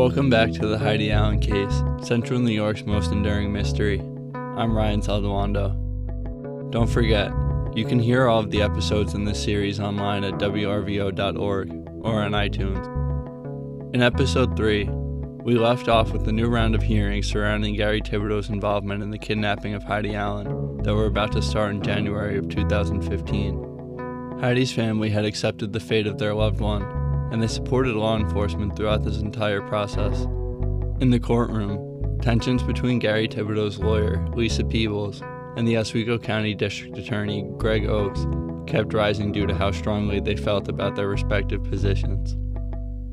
Welcome back to the Heidi Allen case, Central New York's most enduring mystery. I'm Ryan Saldawando. Don't forget, you can hear all of the episodes in this series online at wrvo.org or on iTunes. In episode 3, we left off with the new round of hearings surrounding Gary Thibodeau's involvement in the kidnapping of Heidi Allen that were about to start in January of 2015. Heidi's family had accepted the fate of their loved one and they supported law enforcement throughout this entire process. In the courtroom, tensions between Gary Thibodeau's lawyer, Lisa Peebles, and the Oswego County District Attorney, Greg Oakes, kept rising due to how strongly they felt about their respective positions.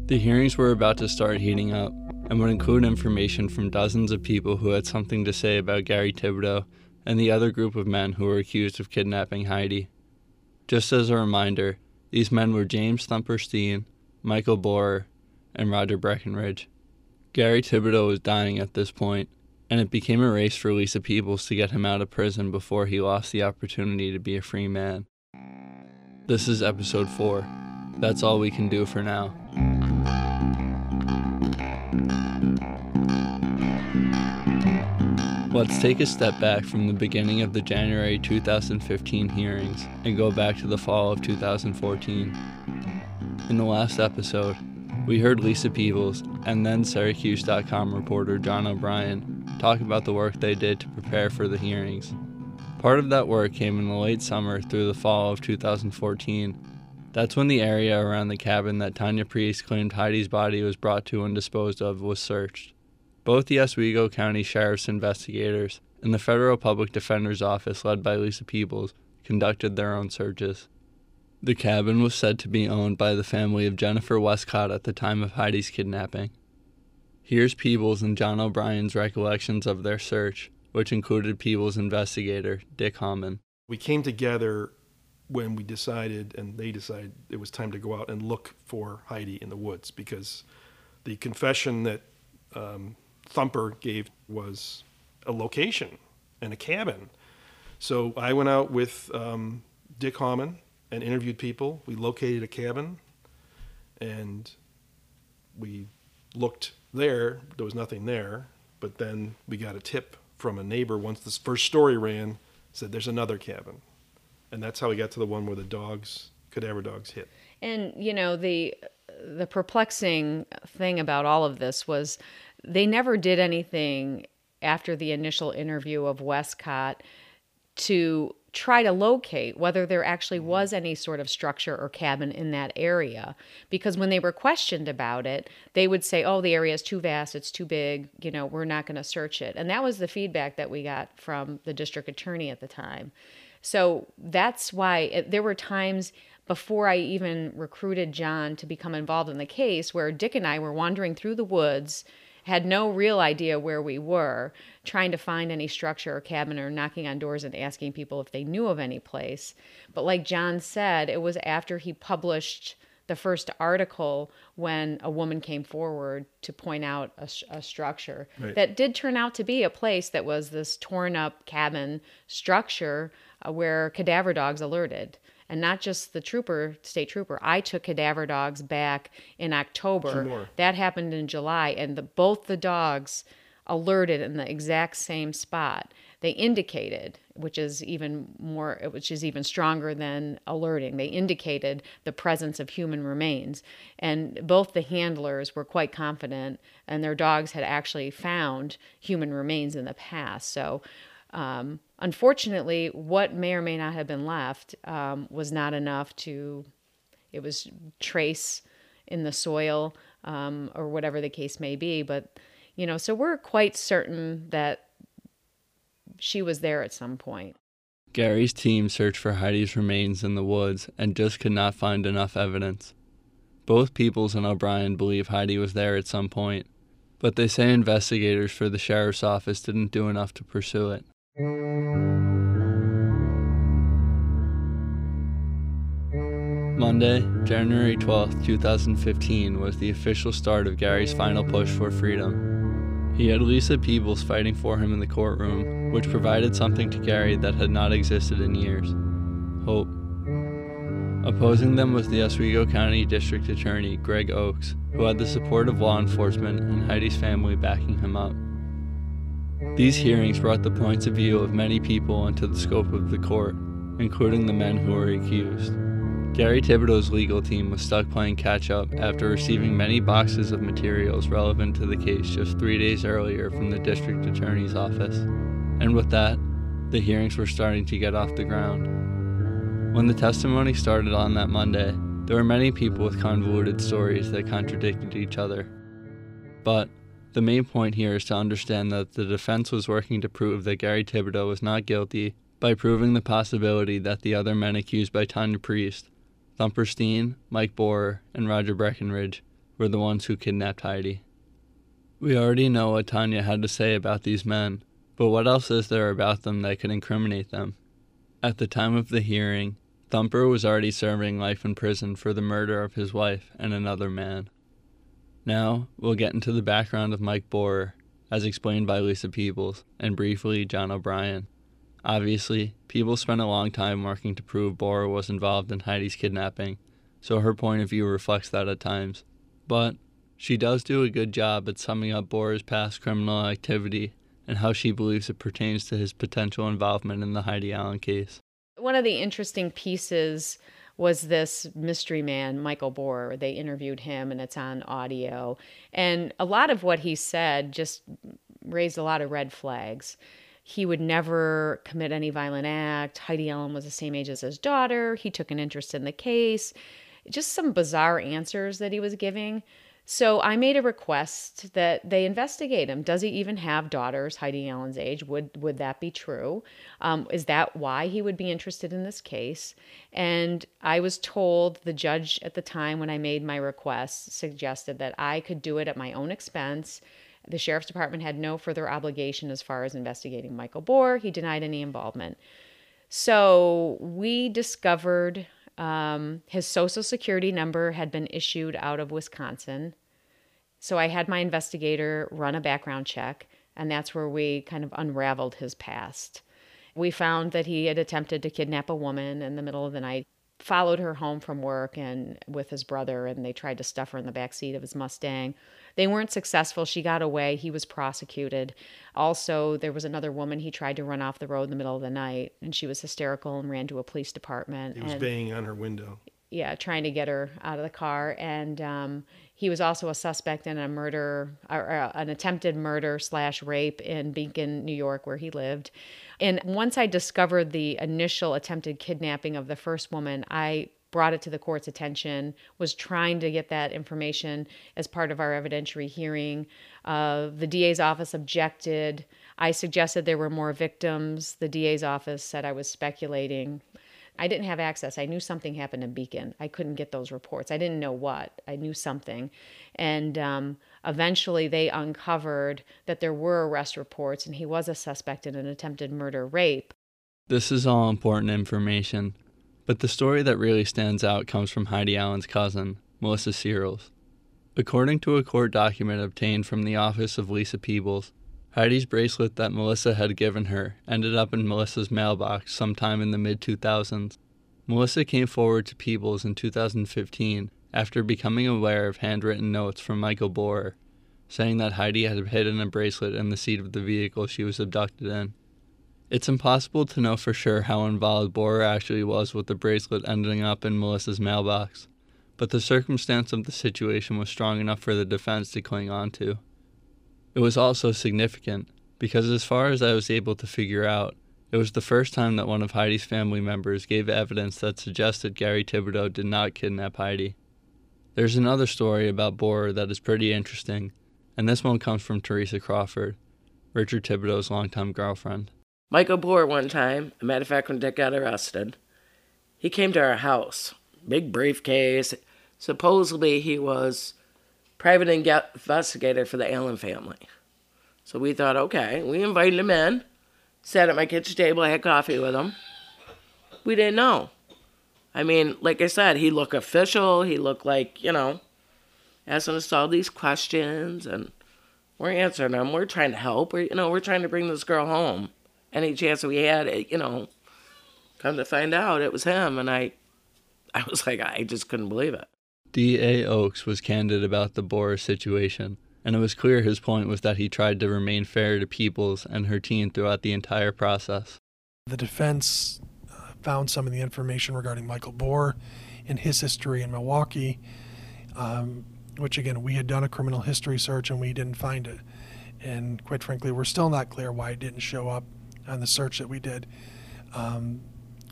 The hearings were about to start heating up and would include information from dozens of people who had something to say about Gary Thibodeau and the other group of men who were accused of kidnapping Heidi. Just as a reminder, these men were James Thumper Steen, Michael Bohrer, and Roger Breckenridge. Gary Thibodeau was dying at this point, and it became a race for Lisa Peebles to get him out of prison before he lost the opportunity to be a free man. This is episode 4. That's all we can do for now. Let's take a step back from the beginning of the January 2015 hearings and go back to the fall of 2014. In the last episode, we heard Lisa Peebles and then Syracuse.com reporter John O'Brien talk about the work they did to prepare for the hearings. Part of that work came in the late summer through the fall of 2014. That's when the area around the cabin that Tanya Priest claimed Heidi's body was brought to and disposed of was searched. Both the Oswego County Sheriff's investigators and the Federal Public Defender's Office, led by Lisa Peebles, conducted their own searches. The cabin was said to be owned by the family of Jennifer Westcott at the time of Heidi's kidnapping. Here's Peebles and John O'Brien's recollections of their search, which included Peebles' investigator, Dick Hamann. We came together when we decided, and they decided it was time to go out and look for Heidi in the woods because the confession that um, Thumper gave was a location and a cabin. So I went out with um, Dick Hamann and interviewed people. We located a cabin and we looked there. There was nothing there. But then we got a tip from a neighbor once this first story ran, said there's another cabin. And that's how we got to the one where the dogs, cadaver dogs, hit. And, you know, the the perplexing thing about all of this was they never did anything after the initial interview of Westcott to try to locate whether there actually mm-hmm. was any sort of structure or cabin in that area. Because when they were questioned about it, they would say, oh, the area is too vast, it's too big, you know, we're not going to search it. And that was the feedback that we got from the district attorney at the time. So that's why it, there were times before I even recruited John to become involved in the case where Dick and I were wandering through the woods had no real idea where we were, trying to find any structure or cabin or knocking on doors and asking people if they knew of any place. But like John said, it was after he published the first article when a woman came forward to point out a, a structure right. that did turn out to be a place that was this torn up cabin structure uh, where cadaver dogs alerted and not just the trooper, state trooper. I took cadaver dogs back in October. That happened in July, and the, both the dogs alerted in the exact same spot. They indicated, which is even more, which is even stronger than alerting. They indicated the presence of human remains, and both the handlers were quite confident, and their dogs had actually found human remains in the past. So um, unfortunately, what may or may not have been left um, was not enough to, it was trace in the soil um, or whatever the case may be. But, you know, so we're quite certain that she was there at some point. Gary's team searched for Heidi's remains in the woods and just could not find enough evidence. Both Peebles and O'Brien believe Heidi was there at some point, but they say investigators for the sheriff's office didn't do enough to pursue it. Monday, January 12, 2015, was the official start of Gary's final push for freedom. He had Lisa Peebles fighting for him in the courtroom, which provided something to Gary that had not existed in years hope. Opposing them was the Oswego County District Attorney, Greg Oakes, who had the support of law enforcement and Heidi's family backing him up. These hearings brought the points of view of many people into the scope of the court, including the men who were accused. Gary Thibodeau's legal team was stuck playing catch up after receiving many boxes of materials relevant to the case just three days earlier from the district attorney's office. And with that, the hearings were starting to get off the ground. When the testimony started on that Monday, there were many people with convoluted stories that contradicted each other. But the main point here is to understand that the defense was working to prove that Gary Thibodeau was not guilty by proving the possibility that the other men accused by Tanya Priest, Thumper Steen, Mike Bohrer, and Roger Breckenridge, were the ones who kidnapped Heidi. We already know what Tanya had to say about these men, but what else is there about them that could incriminate them? At the time of the hearing, Thumper was already serving life in prison for the murder of his wife and another man. Now, we'll get into the background of Mike Bohrer, as explained by Lisa Peebles, and briefly John O'Brien. Obviously, Peebles spent a long time working to prove Bohrer was involved in Heidi's kidnapping, so her point of view reflects that at times. But she does do a good job at summing up Bohrer's past criminal activity and how she believes it pertains to his potential involvement in the Heidi Allen case. One of the interesting pieces was this mystery man, Michael Bohrer. They interviewed him and it's on audio. And a lot of what he said just raised a lot of red flags. He would never commit any violent act. Heidi Allen was the same age as his daughter. He took an interest in the case. Just some bizarre answers that he was giving. So I made a request that they investigate him. Does he even have daughters Heidi Allen's age? Would would that be true? Um, is that why he would be interested in this case? And I was told the judge at the time when I made my request suggested that I could do it at my own expense. The sheriff's department had no further obligation as far as investigating Michael Bohrer. He denied any involvement. So we discovered um, his social security number had been issued out of Wisconsin. So I had my investigator run a background check, and that's where we kind of unraveled his past. We found that he had attempted to kidnap a woman in the middle of the night, followed her home from work and with his brother, and they tried to stuff her in the back seat of his Mustang. They weren't successful. She got away. He was prosecuted. Also, there was another woman he tried to run off the road in the middle of the night, and she was hysterical and ran to a police department. He was and, banging on her window. Yeah, trying to get her out of the car. And um, he was also a suspect in a murder, or uh, an attempted murder slash rape in Beacon, New York, where he lived. And once I discovered the initial attempted kidnapping of the first woman, I brought it to the court's attention, was trying to get that information as part of our evidentiary hearing. Uh, the DA's office objected. I suggested there were more victims. The DA's office said I was speculating. I didn't have access. I knew something happened in Beacon. I couldn't get those reports. I didn't know what. I knew something. And um, eventually they uncovered that there were arrest reports and he was a suspect in an attempted murder rape. This is all important information. But the story that really stands out comes from Heidi Allen's cousin, Melissa Searles. According to a court document obtained from the office of Lisa Peebles, Heidi's bracelet that Melissa had given her ended up in Melissa's mailbox sometime in the mid 2000s. Melissa came forward to Peebles in 2015 after becoming aware of handwritten notes from Michael Bohrer, saying that Heidi had hidden a bracelet in the seat of the vehicle she was abducted in. It's impossible to know for sure how involved Bohrer actually was with the bracelet ending up in Melissa's mailbox, but the circumstance of the situation was strong enough for the defense to cling on to. It was also significant because, as far as I was able to figure out, it was the first time that one of Heidi's family members gave evidence that suggested Gary Thibodeau did not kidnap Heidi. There's another story about Bohrer that is pretty interesting, and this one comes from Teresa Crawford, Richard Thibodeau's longtime girlfriend. Michael Bohrer one time, a matter of fact, when Dick got arrested, he came to our house, big briefcase. Supposedly, he was private investigator for the Allen family. So we thought, okay, we invited him in, sat at my kitchen table, had coffee with him. We didn't know. I mean, like I said, he looked official. He looked like, you know, asking us all these questions, and we're answering them. We're trying to help. We're, you know, we're trying to bring this girl home any chance we had, you know, come to find out it was him. And I, I was like, I just couldn't believe it. D.A. Oakes was candid about the Bohrer situation, and it was clear his point was that he tried to remain fair to Peebles and her team throughout the entire process. The defense uh, found some of the information regarding Michael Bohr and his history in Milwaukee, um, which again, we had done a criminal history search and we didn't find it. And quite frankly, we're still not clear why it didn't show up on the search that we did. Um,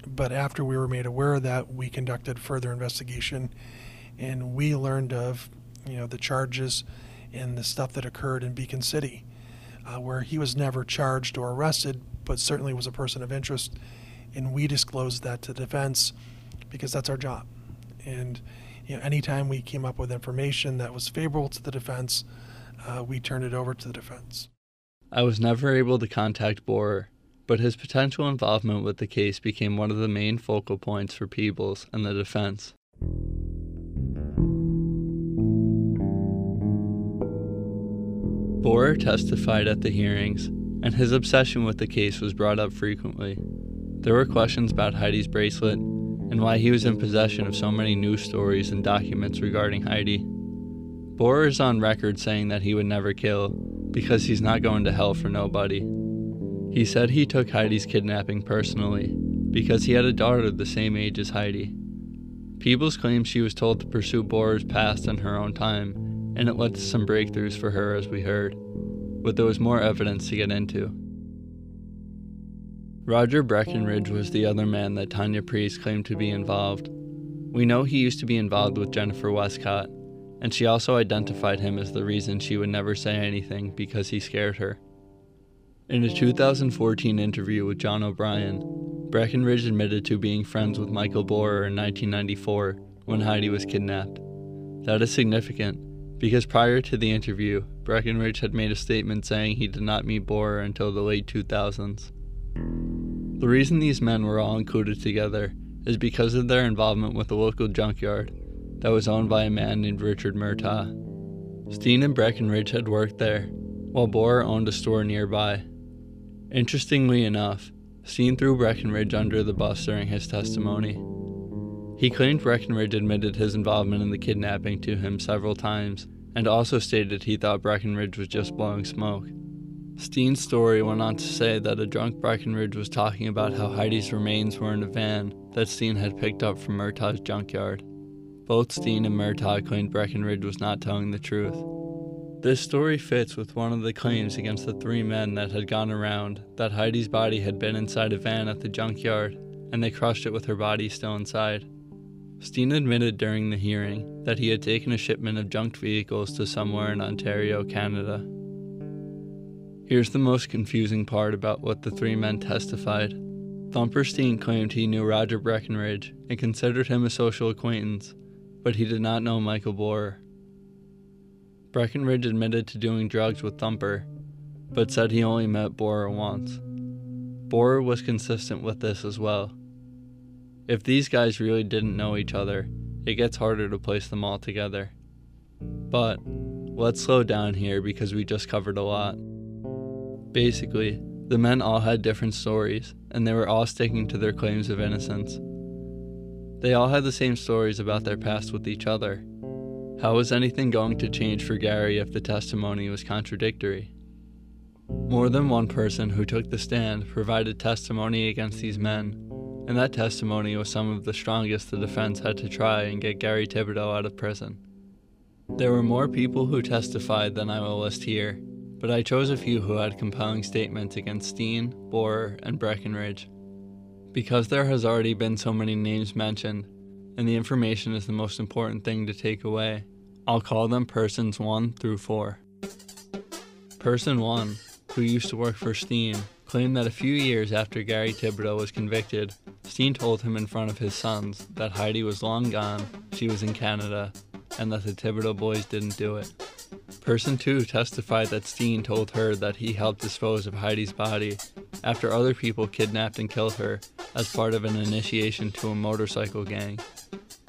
but after we were made aware of that, we conducted further investigation and we learned of you know the charges and the stuff that occurred in Beacon City, uh, where he was never charged or arrested, but certainly was a person of interest, and we disclosed that to defense because that's our job. And you know, anytime we came up with information that was favorable to the defense, uh, we turned it over to the defense. I was never able to contact Bohrer, but his potential involvement with the case became one of the main focal points for Peebles and the defense. Bohrer testified at the hearings, and his obsession with the case was brought up frequently. There were questions about Heidi's bracelet and why he was in possession of so many news stories and documents regarding Heidi. Bohrer is on record saying that he would never kill because he's not going to hell for nobody. He said he took Heidi's kidnapping personally because he had a daughter the same age as Heidi. Peebles claims she was told to pursue Bohrer's past in her own time and it led to some breakthroughs for her, as we heard, but there was more evidence to get into. Roger Breckenridge was the other man that Tanya Priest claimed to be involved. We know he used to be involved with Jennifer Westcott, and she also identified him as the reason she would never say anything because he scared her. In a 2014 interview with John O'Brien, Breckenridge admitted to being friends with Michael Bohrer in 1994 when Heidi was kidnapped. That is significant because prior to the interview, Breckenridge had made a statement saying he did not meet Bohrer until the late 2000s. The reason these men were all included together is because of their involvement with a local junkyard that was owned by a man named Richard Murtaugh. Steen and Breckenridge had worked there, while Bohrer owned a store nearby. Interestingly enough, Steen threw Breckenridge under the bus during his testimony. He claimed Breckenridge admitted his involvement in the kidnapping to him several times, and also stated he thought Breckenridge was just blowing smoke. Steen's story went on to say that a drunk Breckenridge was talking about how Heidi's remains were in a van that Steen had picked up from Murtaugh's junkyard. Both Steen and Murtaugh claimed Breckenridge was not telling the truth. This story fits with one of the claims against the three men that had gone around that Heidi's body had been inside a van at the junkyard and they crushed it with her body still inside. Steen admitted during the hearing that he had taken a shipment of junked vehicles to somewhere in Ontario, Canada. Here's the most confusing part about what the three men testified. Thumper Steen claimed he knew Roger Breckenridge and considered him a social acquaintance, but he did not know Michael Bohrer. Breckenridge admitted to doing drugs with Thumper, but said he only met Bohrer once. Bohrer was consistent with this as well. If these guys really didn't know each other, it gets harder to place them all together. But let's slow down here because we just covered a lot. Basically, the men all had different stories, and they were all sticking to their claims of innocence. They all had the same stories about their past with each other. How was anything going to change for Gary if the testimony was contradictory? More than one person who took the stand provided testimony against these men, and that testimony was some of the strongest the defense had to try and get Gary Thibodeau out of prison. There were more people who testified than I will list here, but I chose a few who had compelling statements against Steen, Bohrer, and Breckenridge. Because there has already been so many names mentioned, and the information is the most important thing to take away, I'll call them persons 1 through 4. Person 1, who used to work for Steen, claimed that a few years after Gary Thibodeau was convicted, Steen told him in front of his sons that Heidi was long gone, she was in Canada, and that the Thibodeau boys didn't do it. Person 2 testified that Steen told her that he helped dispose of Heidi's body after other people kidnapped and killed her as part of an initiation to a motorcycle gang.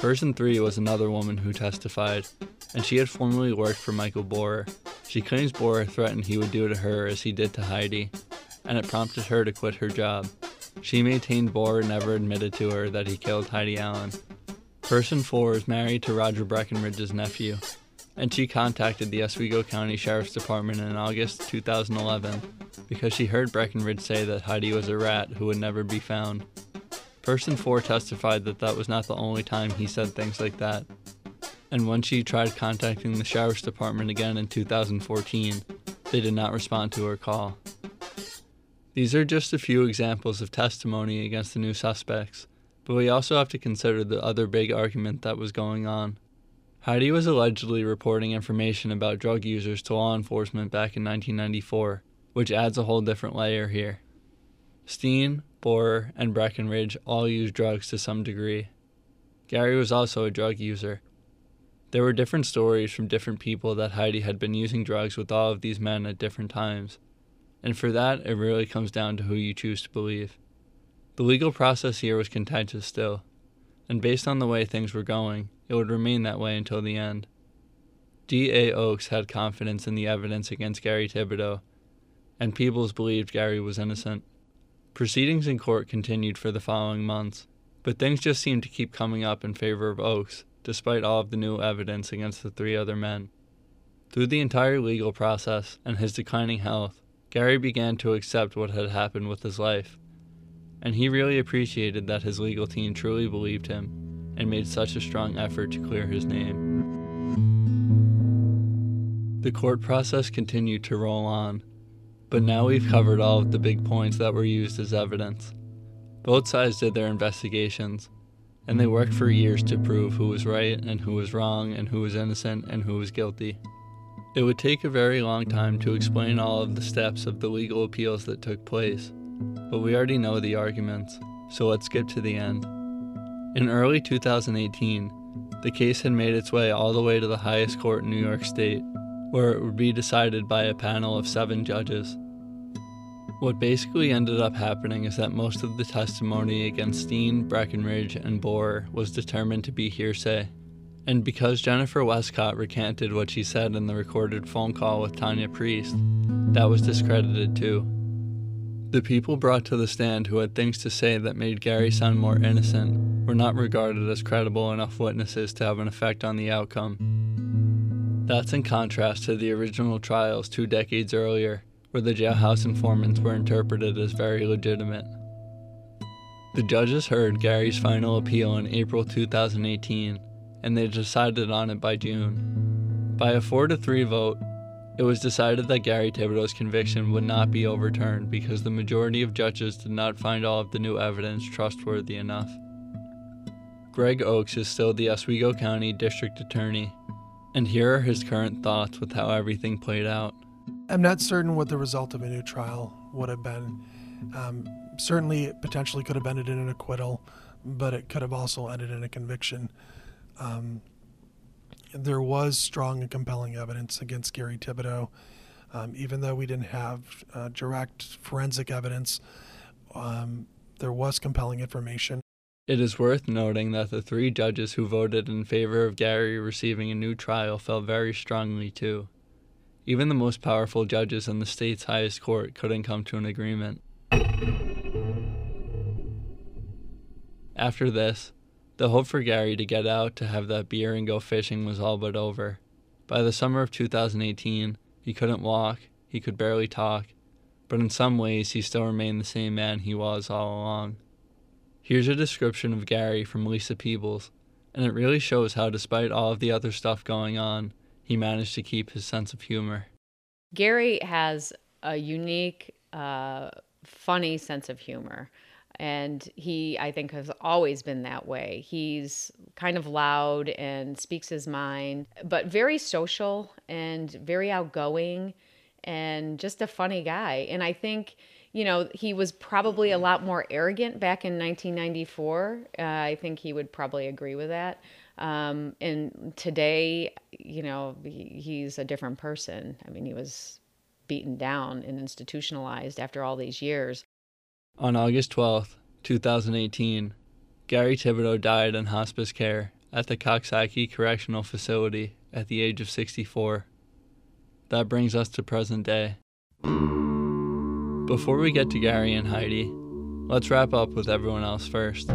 Person 3 was another woman who testified, and she had formerly worked for Michael Bohrer. She claims Bohrer threatened he would do to her as he did to Heidi, and it prompted her to quit her job. She maintained Bohrer never admitted to her that he killed Heidi Allen. Person 4 is married to Roger Breckenridge's nephew, and she contacted the Oswego County Sheriff's Department in August 2011 because she heard Breckenridge say that Heidi was a rat who would never be found. Person 4 testified that that was not the only time he said things like that. And when she tried contacting the Sheriff's Department again in 2014, they did not respond to her call. These are just a few examples of testimony against the new suspects, but we also have to consider the other big argument that was going on. Heidi was allegedly reporting information about drug users to law enforcement back in 1994, which adds a whole different layer here. Steen, Bohrer, and Breckenridge all used drugs to some degree. Gary was also a drug user. There were different stories from different people that Heidi had been using drugs with all of these men at different times, and for that, it really comes down to who you choose to believe. The legal process here was contentious still, and based on the way things were going, it would remain that way until the end. D.A. Oakes had confidence in the evidence against Gary Thibodeau, and Peebles believed Gary was innocent. Proceedings in court continued for the following months, but things just seemed to keep coming up in favor of Oakes, despite all of the new evidence against the three other men. Through the entire legal process and his declining health, Gary began to accept what had happened with his life, and he really appreciated that his legal team truly believed him and made such a strong effort to clear his name. The court process continued to roll on, but now we've covered all of the big points that were used as evidence. Both sides did their investigations, and they worked for years to prove who was right and who was wrong and who was innocent and who was guilty. It would take a very long time to explain all of the steps of the legal appeals that took place, but we already know the arguments, so let's skip to the end. In early 2018, the case had made its way all the way to the highest court in New York State, where it would be decided by a panel of seven judges. What basically ended up happening is that most of the testimony against Steen, Breckenridge, and Bohrer was determined to be hearsay. And because Jennifer Westcott recanted what she said in the recorded phone call with Tanya Priest, that was discredited too. The people brought to the stand who had things to say that made Gary sound more innocent were not regarded as credible enough witnesses to have an effect on the outcome. That's in contrast to the original trials two decades earlier, where the jailhouse informants were interpreted as very legitimate. The judges heard Gary's final appeal in April 2018, and they decided on it by June. By a 4 to 3 vote, it was decided that Gary Thibodeau's conviction would not be overturned because the majority of judges did not find all of the new evidence trustworthy enough. Greg Oakes is still the Oswego County District Attorney and here are his current thoughts with how everything played out. I'm not certain what the result of a new trial would have been. Um, certainly, it potentially could have ended in an acquittal, but it could have also ended in a conviction. Um, there was strong and compelling evidence against Gary Thibodeau. Um, even though we didn't have uh, direct forensic evidence, um, there was compelling information. It is worth noting that the three judges who voted in favor of Gary receiving a new trial felt very strongly too. Even the most powerful judges in the state's highest court couldn't come to an agreement. After this, the hope for Gary to get out to have that beer and go fishing was all but over. By the summer of 2018, he couldn't walk, he could barely talk, but in some ways he still remained the same man he was all along. Here's a description of Gary from Lisa Peebles, and it really shows how, despite all of the other stuff going on, he managed to keep his sense of humor. Gary has a unique, uh, funny sense of humor. And he, I think, has always been that way. He's kind of loud and speaks his mind, but very social and very outgoing and just a funny guy. And I think you know, he was probably a lot more arrogant back in 1994. Uh, I think he would probably agree with that. Um, and today, you know, he, he's a different person. I mean, he was beaten down and institutionalized after all these years. On August 12th, 2018, Gary Thibodeau died in hospice care at the Coxsackie Correctional Facility at the age of 64. That brings us to present day. Before we get to Gary and Heidi, let's wrap up with everyone else first.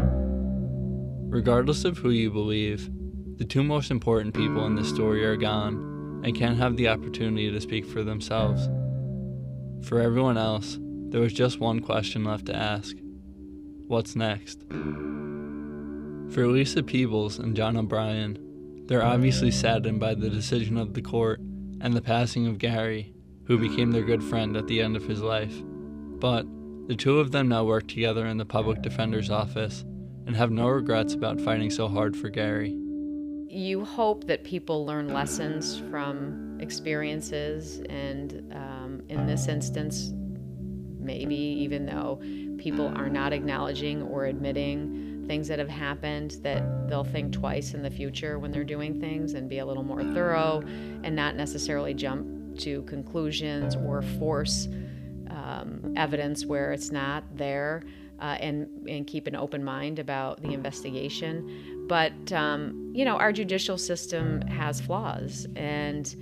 Regardless of who you believe, the two most important people in this story are gone and can't have the opportunity to speak for themselves. For everyone else, there was just one question left to ask What's next? For Lisa Peebles and John O'Brien, they're obviously saddened by the decision of the court and the passing of Gary, who became their good friend at the end of his life. But the two of them now work together in the public defender's office and have no regrets about fighting so hard for Gary. You hope that people learn lessons from experiences, and um, in this instance, maybe even though people are not acknowledging or admitting things that have happened, that they'll think twice in the future when they're doing things and be a little more thorough and not necessarily jump to conclusions or force um, evidence where it's not there. Uh, and and keep an open mind about the investigation. But um, you know, our judicial system has flaws, and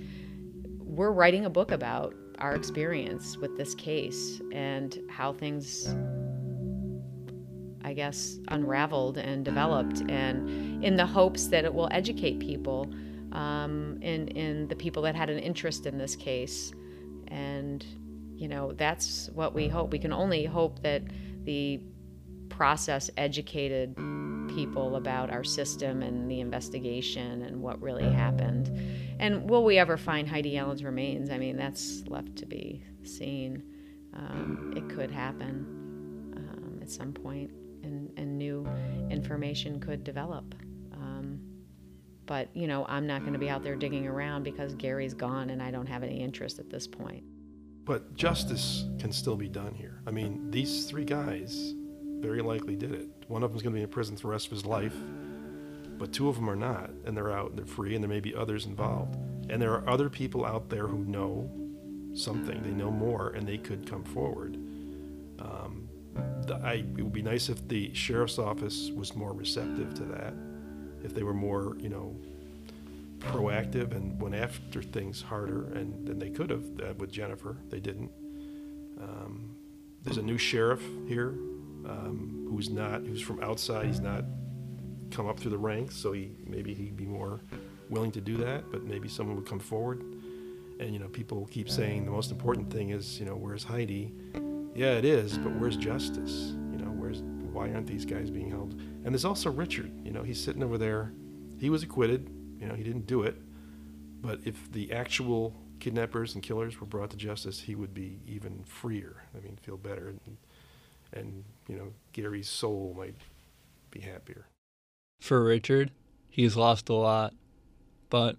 we're writing a book about our experience with this case and how things I guess, unraveled and developed, and in the hopes that it will educate people um, in in the people that had an interest in this case, and you know that's what we hope. We can only hope that the process educated people about our system and the investigation and what really happened. And will we ever find Heidi Allen's remains? I mean, that's left to be seen. Um, it could happen um, at some point and, and new information could develop. Um, but, you know, I'm not going to be out there digging around because Gary's gone and I don't have any interest at this point. But justice can still be done here. I mean, these three guys very likely did it. One of them's going to be in prison for the rest of his life, but two of them are not, and they're out, and they're free, and there may be others involved. And there are other people out there who know something, they know more, and they could come forward. Um, I, it would be nice if the sheriff's office was more receptive to that, if they were more, you know, proactive and went after things harder, and than they could have uh, with Jennifer. They didn't. Um, there's a new sheriff here um, who's not, who's from outside. He's not come up through the ranks, so he maybe he'd be more willing to do that. But maybe someone would come forward. And you know, people keep saying the most important thing is, you know, where's Heidi? Yeah, it is, but where's justice? You know, where's why aren't these guys being held? And there's also Richard. You know, he's sitting over there. He was acquitted. You know, he didn't do it. But if the actual kidnappers and killers were brought to justice, he would be even freer. I mean, feel better, and, and you know, Gary's soul might be happier. For Richard, he's lost a lot, but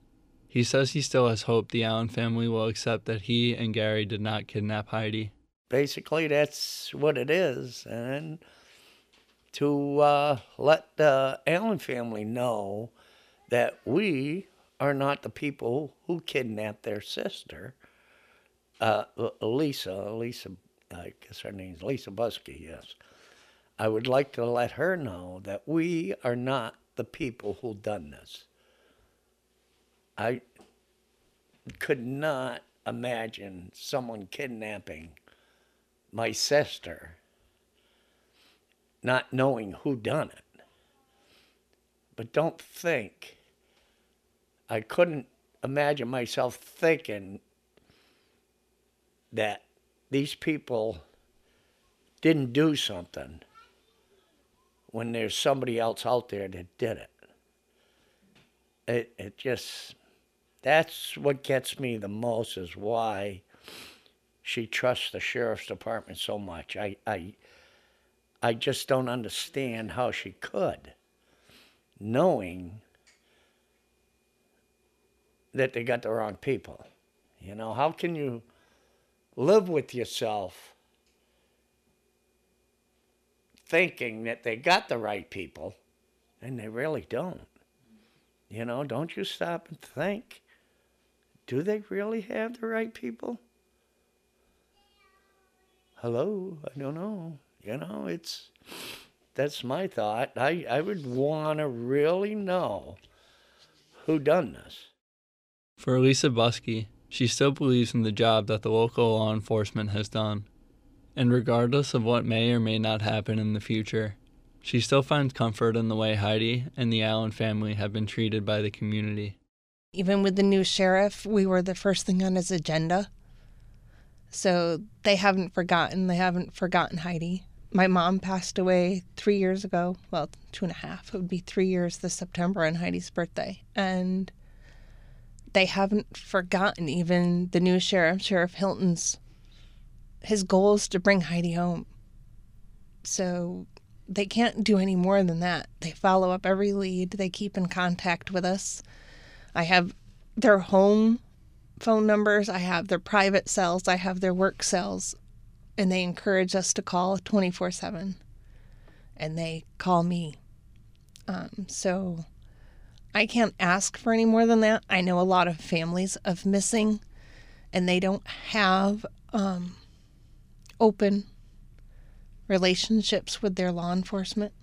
he says he still has hope the Allen family will accept that he and Gary did not kidnap Heidi basically that's what it is and to uh, let the allen family know that we are not the people who kidnapped their sister uh, lisa lisa i guess her name's lisa Buske yes i would like to let her know that we are not the people who done this i could not imagine someone kidnapping my sister, not knowing who done it. But don't think. I couldn't imagine myself thinking that these people didn't do something when there's somebody else out there that did it. It it just that's what gets me the most is why she trusts the sheriff's department so much. I, I, I just don't understand how she could, knowing that they got the wrong people. You know, how can you live with yourself thinking that they got the right people and they really don't? You know, don't you stop and think do they really have the right people? hello, I don't know. You know, it's that's my thought. I, I would want to really know who done this. For Lisa Buske, she still believes in the job that the local law enforcement has done. And regardless of what may or may not happen in the future, She still finds comfort in the way Heidi and the Allen family have been treated by the community. Even with the new sheriff, we were the first thing on his agenda. So they haven't forgotten. They haven't forgotten Heidi. My mom passed away three years ago. Well, two and a half. It would be three years this September on Heidi's birthday. And they haven't forgotten even the new sheriff, Sheriff Hilton's. His goal is to bring Heidi home. So they can't do any more than that. They follow up every lead, they keep in contact with us. I have their home phone numbers, I have their private cells, I have their work cells, and they encourage us to call 24 7. And they call me. Um, so I can't ask for any more than that. I know a lot of families of missing, and they don't have um, open relationships with their law enforcement.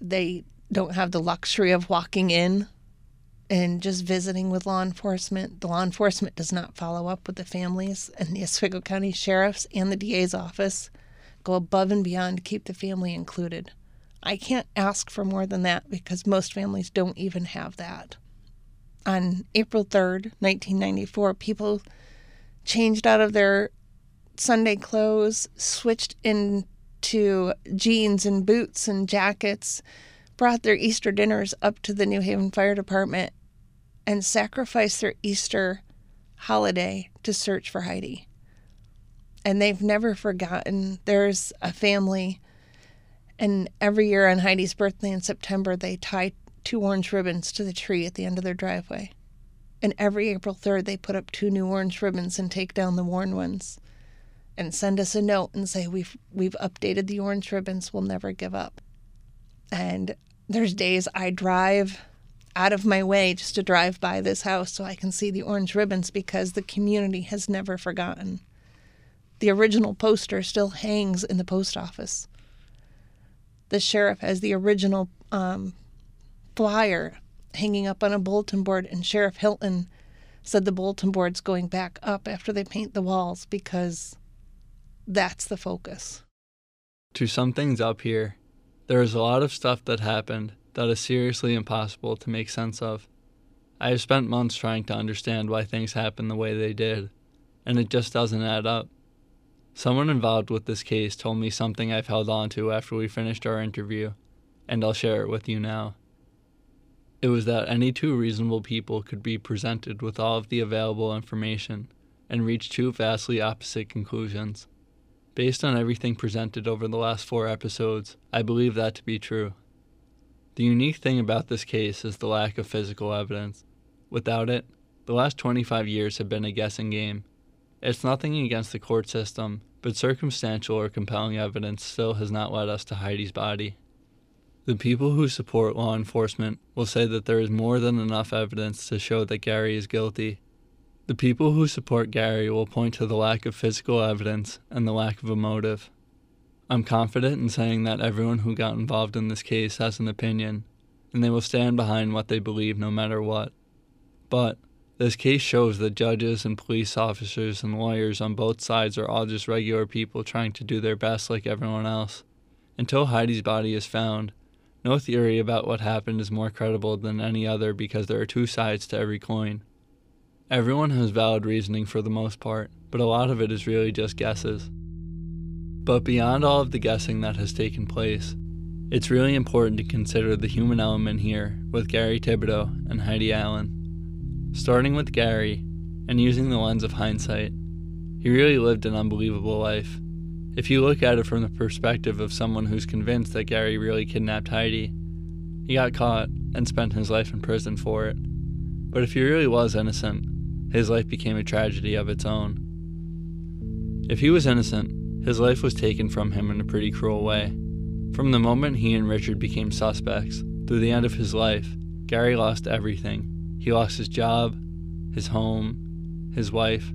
They don't have the luxury of walking in and just visiting with law enforcement. The law enforcement does not follow up with the families, and the Oswego County Sheriff's and the DA's office go above and beyond to keep the family included. I can't ask for more than that because most families don't even have that. On April 3rd, 1994, people changed out of their Sunday clothes, switched into jeans and boots and jackets, brought their Easter dinners up to the New Haven Fire Department, and sacrificed their Easter holiday to search for Heidi. And they've never forgotten. There's a family, and every year on Heidi's birthday in September, they tie two orange ribbons to the tree at the end of their driveway. And every April 3rd, they put up two new orange ribbons and take down the worn ones and send us a note and say we've we've updated the orange ribbons. We'll never give up. And there's days i drive out of my way just to drive by this house so i can see the orange ribbons because the community has never forgotten. The original poster still hangs in the post office the sheriff has the original um, flyer hanging up on a bulletin board and sheriff hilton said the bulletin board's going back up after they paint the walls because that's the focus. To sum things up here, there is a lot of stuff that happened that is seriously impossible to make sense of. I have spent months trying to understand why things happened the way they did, and it just doesn't add up. Someone involved with this case told me something I've held on to after we finished our interview, and I'll share it with you now. It was that any two reasonable people could be presented with all of the available information and reach two vastly opposite conclusions. Based on everything presented over the last four episodes, I believe that to be true. The unique thing about this case is the lack of physical evidence. Without it, the last 25 years have been a guessing game. It's nothing against the court system, but circumstantial or compelling evidence still has not led us to Heidi's body. The people who support law enforcement will say that there is more than enough evidence to show that Gary is guilty, the people who support Gary will point to the lack of physical evidence and the lack of a motive. I'm confident in saying that everyone who got involved in this case has an opinion, and they will stand behind what they believe no matter what. But this case shows that judges and police officers and lawyers on both sides are all just regular people trying to do their best like everyone else. Until Heidi's body is found, no theory about what happened is more credible than any other because there are two sides to every coin. Everyone has valid reasoning for the most part, but a lot of it is really just guesses. But beyond all of the guessing that has taken place, it's really important to consider the human element here with Gary Thibodeau and Heidi Allen. Starting with Gary, and using the lens of hindsight, he really lived an unbelievable life. If you look at it from the perspective of someone who's convinced that Gary really kidnapped Heidi, he got caught and spent his life in prison for it. But if he really was innocent, his life became a tragedy of its own. If he was innocent, his life was taken from him in a pretty cruel way. From the moment he and Richard became suspects through the end of his life, Gary lost everything. He lost his job, his home, his wife,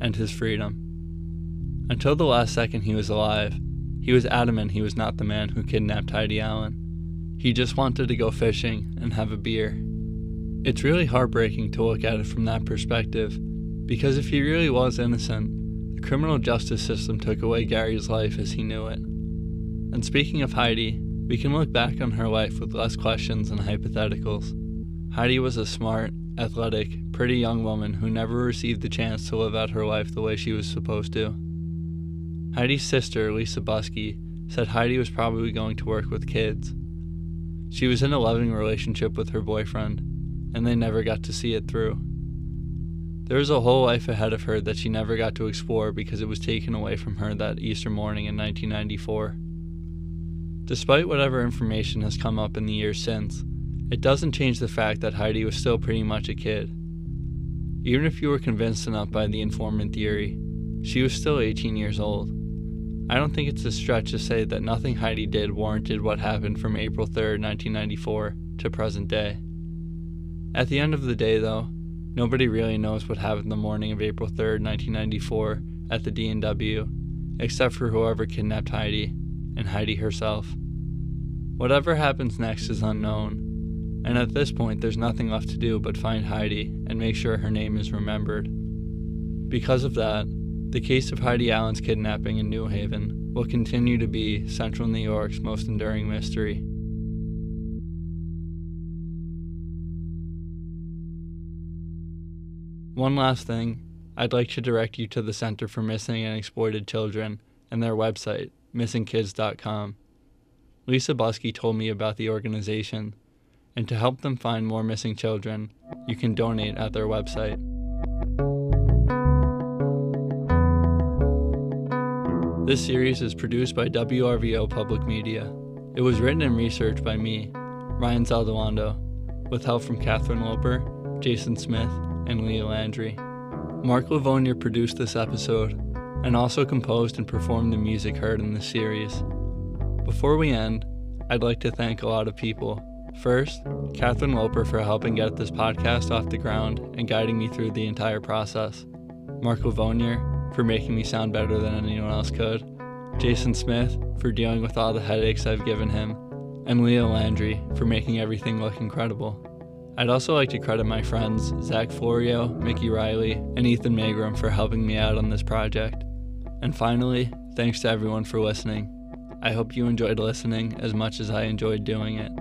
and his freedom. Until the last second he was alive, he was adamant he was not the man who kidnapped Heidi Allen. He just wanted to go fishing and have a beer. It's really heartbreaking to look at it from that perspective, because if he really was innocent, the criminal justice system took away Gary's life as he knew it. And speaking of Heidi, we can look back on her life with less questions and hypotheticals. Heidi was a smart, athletic, pretty young woman who never received the chance to live out her life the way she was supposed to. Heidi's sister, Lisa Buske, said Heidi was probably going to work with kids. She was in a loving relationship with her boyfriend, and they never got to see it through. There was a whole life ahead of her that she never got to explore because it was taken away from her that Easter morning in 1994. Despite whatever information has come up in the years since, it doesn't change the fact that Heidi was still pretty much a kid. Even if you were convinced enough by the informant theory, she was still 18 years old. I don't think it's a stretch to say that nothing Heidi did warranted what happened from April 3, 1994 to present day. At the end of the day, though, nobody really knows what happened the morning of April 3, 1994 at the D&W, except for whoever kidnapped Heidi and Heidi herself. Whatever happens next is unknown, and at this point there's nothing left to do but find Heidi and make sure her name is remembered. Because of that, the case of Heidi Allen's kidnapping in New Haven will continue to be Central New York's most enduring mystery. One last thing, I'd like to direct you to the Center for Missing and Exploited Children and their website, missingkids.com. Lisa Buske told me about the organization, and to help them find more missing children, you can donate at their website. This series is produced by WRVO Public Media. It was written and researched by me, Ryan Zaldoando, with help from Catherine Loper, Jason Smith, and Leah Landry. Mark Livonia produced this episode and also composed and performed the music heard in the series. Before we end, I'd like to thank a lot of people. First, Catherine Loper for helping get this podcast off the ground and guiding me through the entire process. Mark Livonia for making me sound better than anyone else could. Jason Smith for dealing with all the headaches I've given him. And Leah Landry for making everything look incredible. I'd also like to credit my friends Zach Florio, Mickey Riley, and Ethan Magrum for helping me out on this project. And finally, thanks to everyone for listening. I hope you enjoyed listening as much as I enjoyed doing it.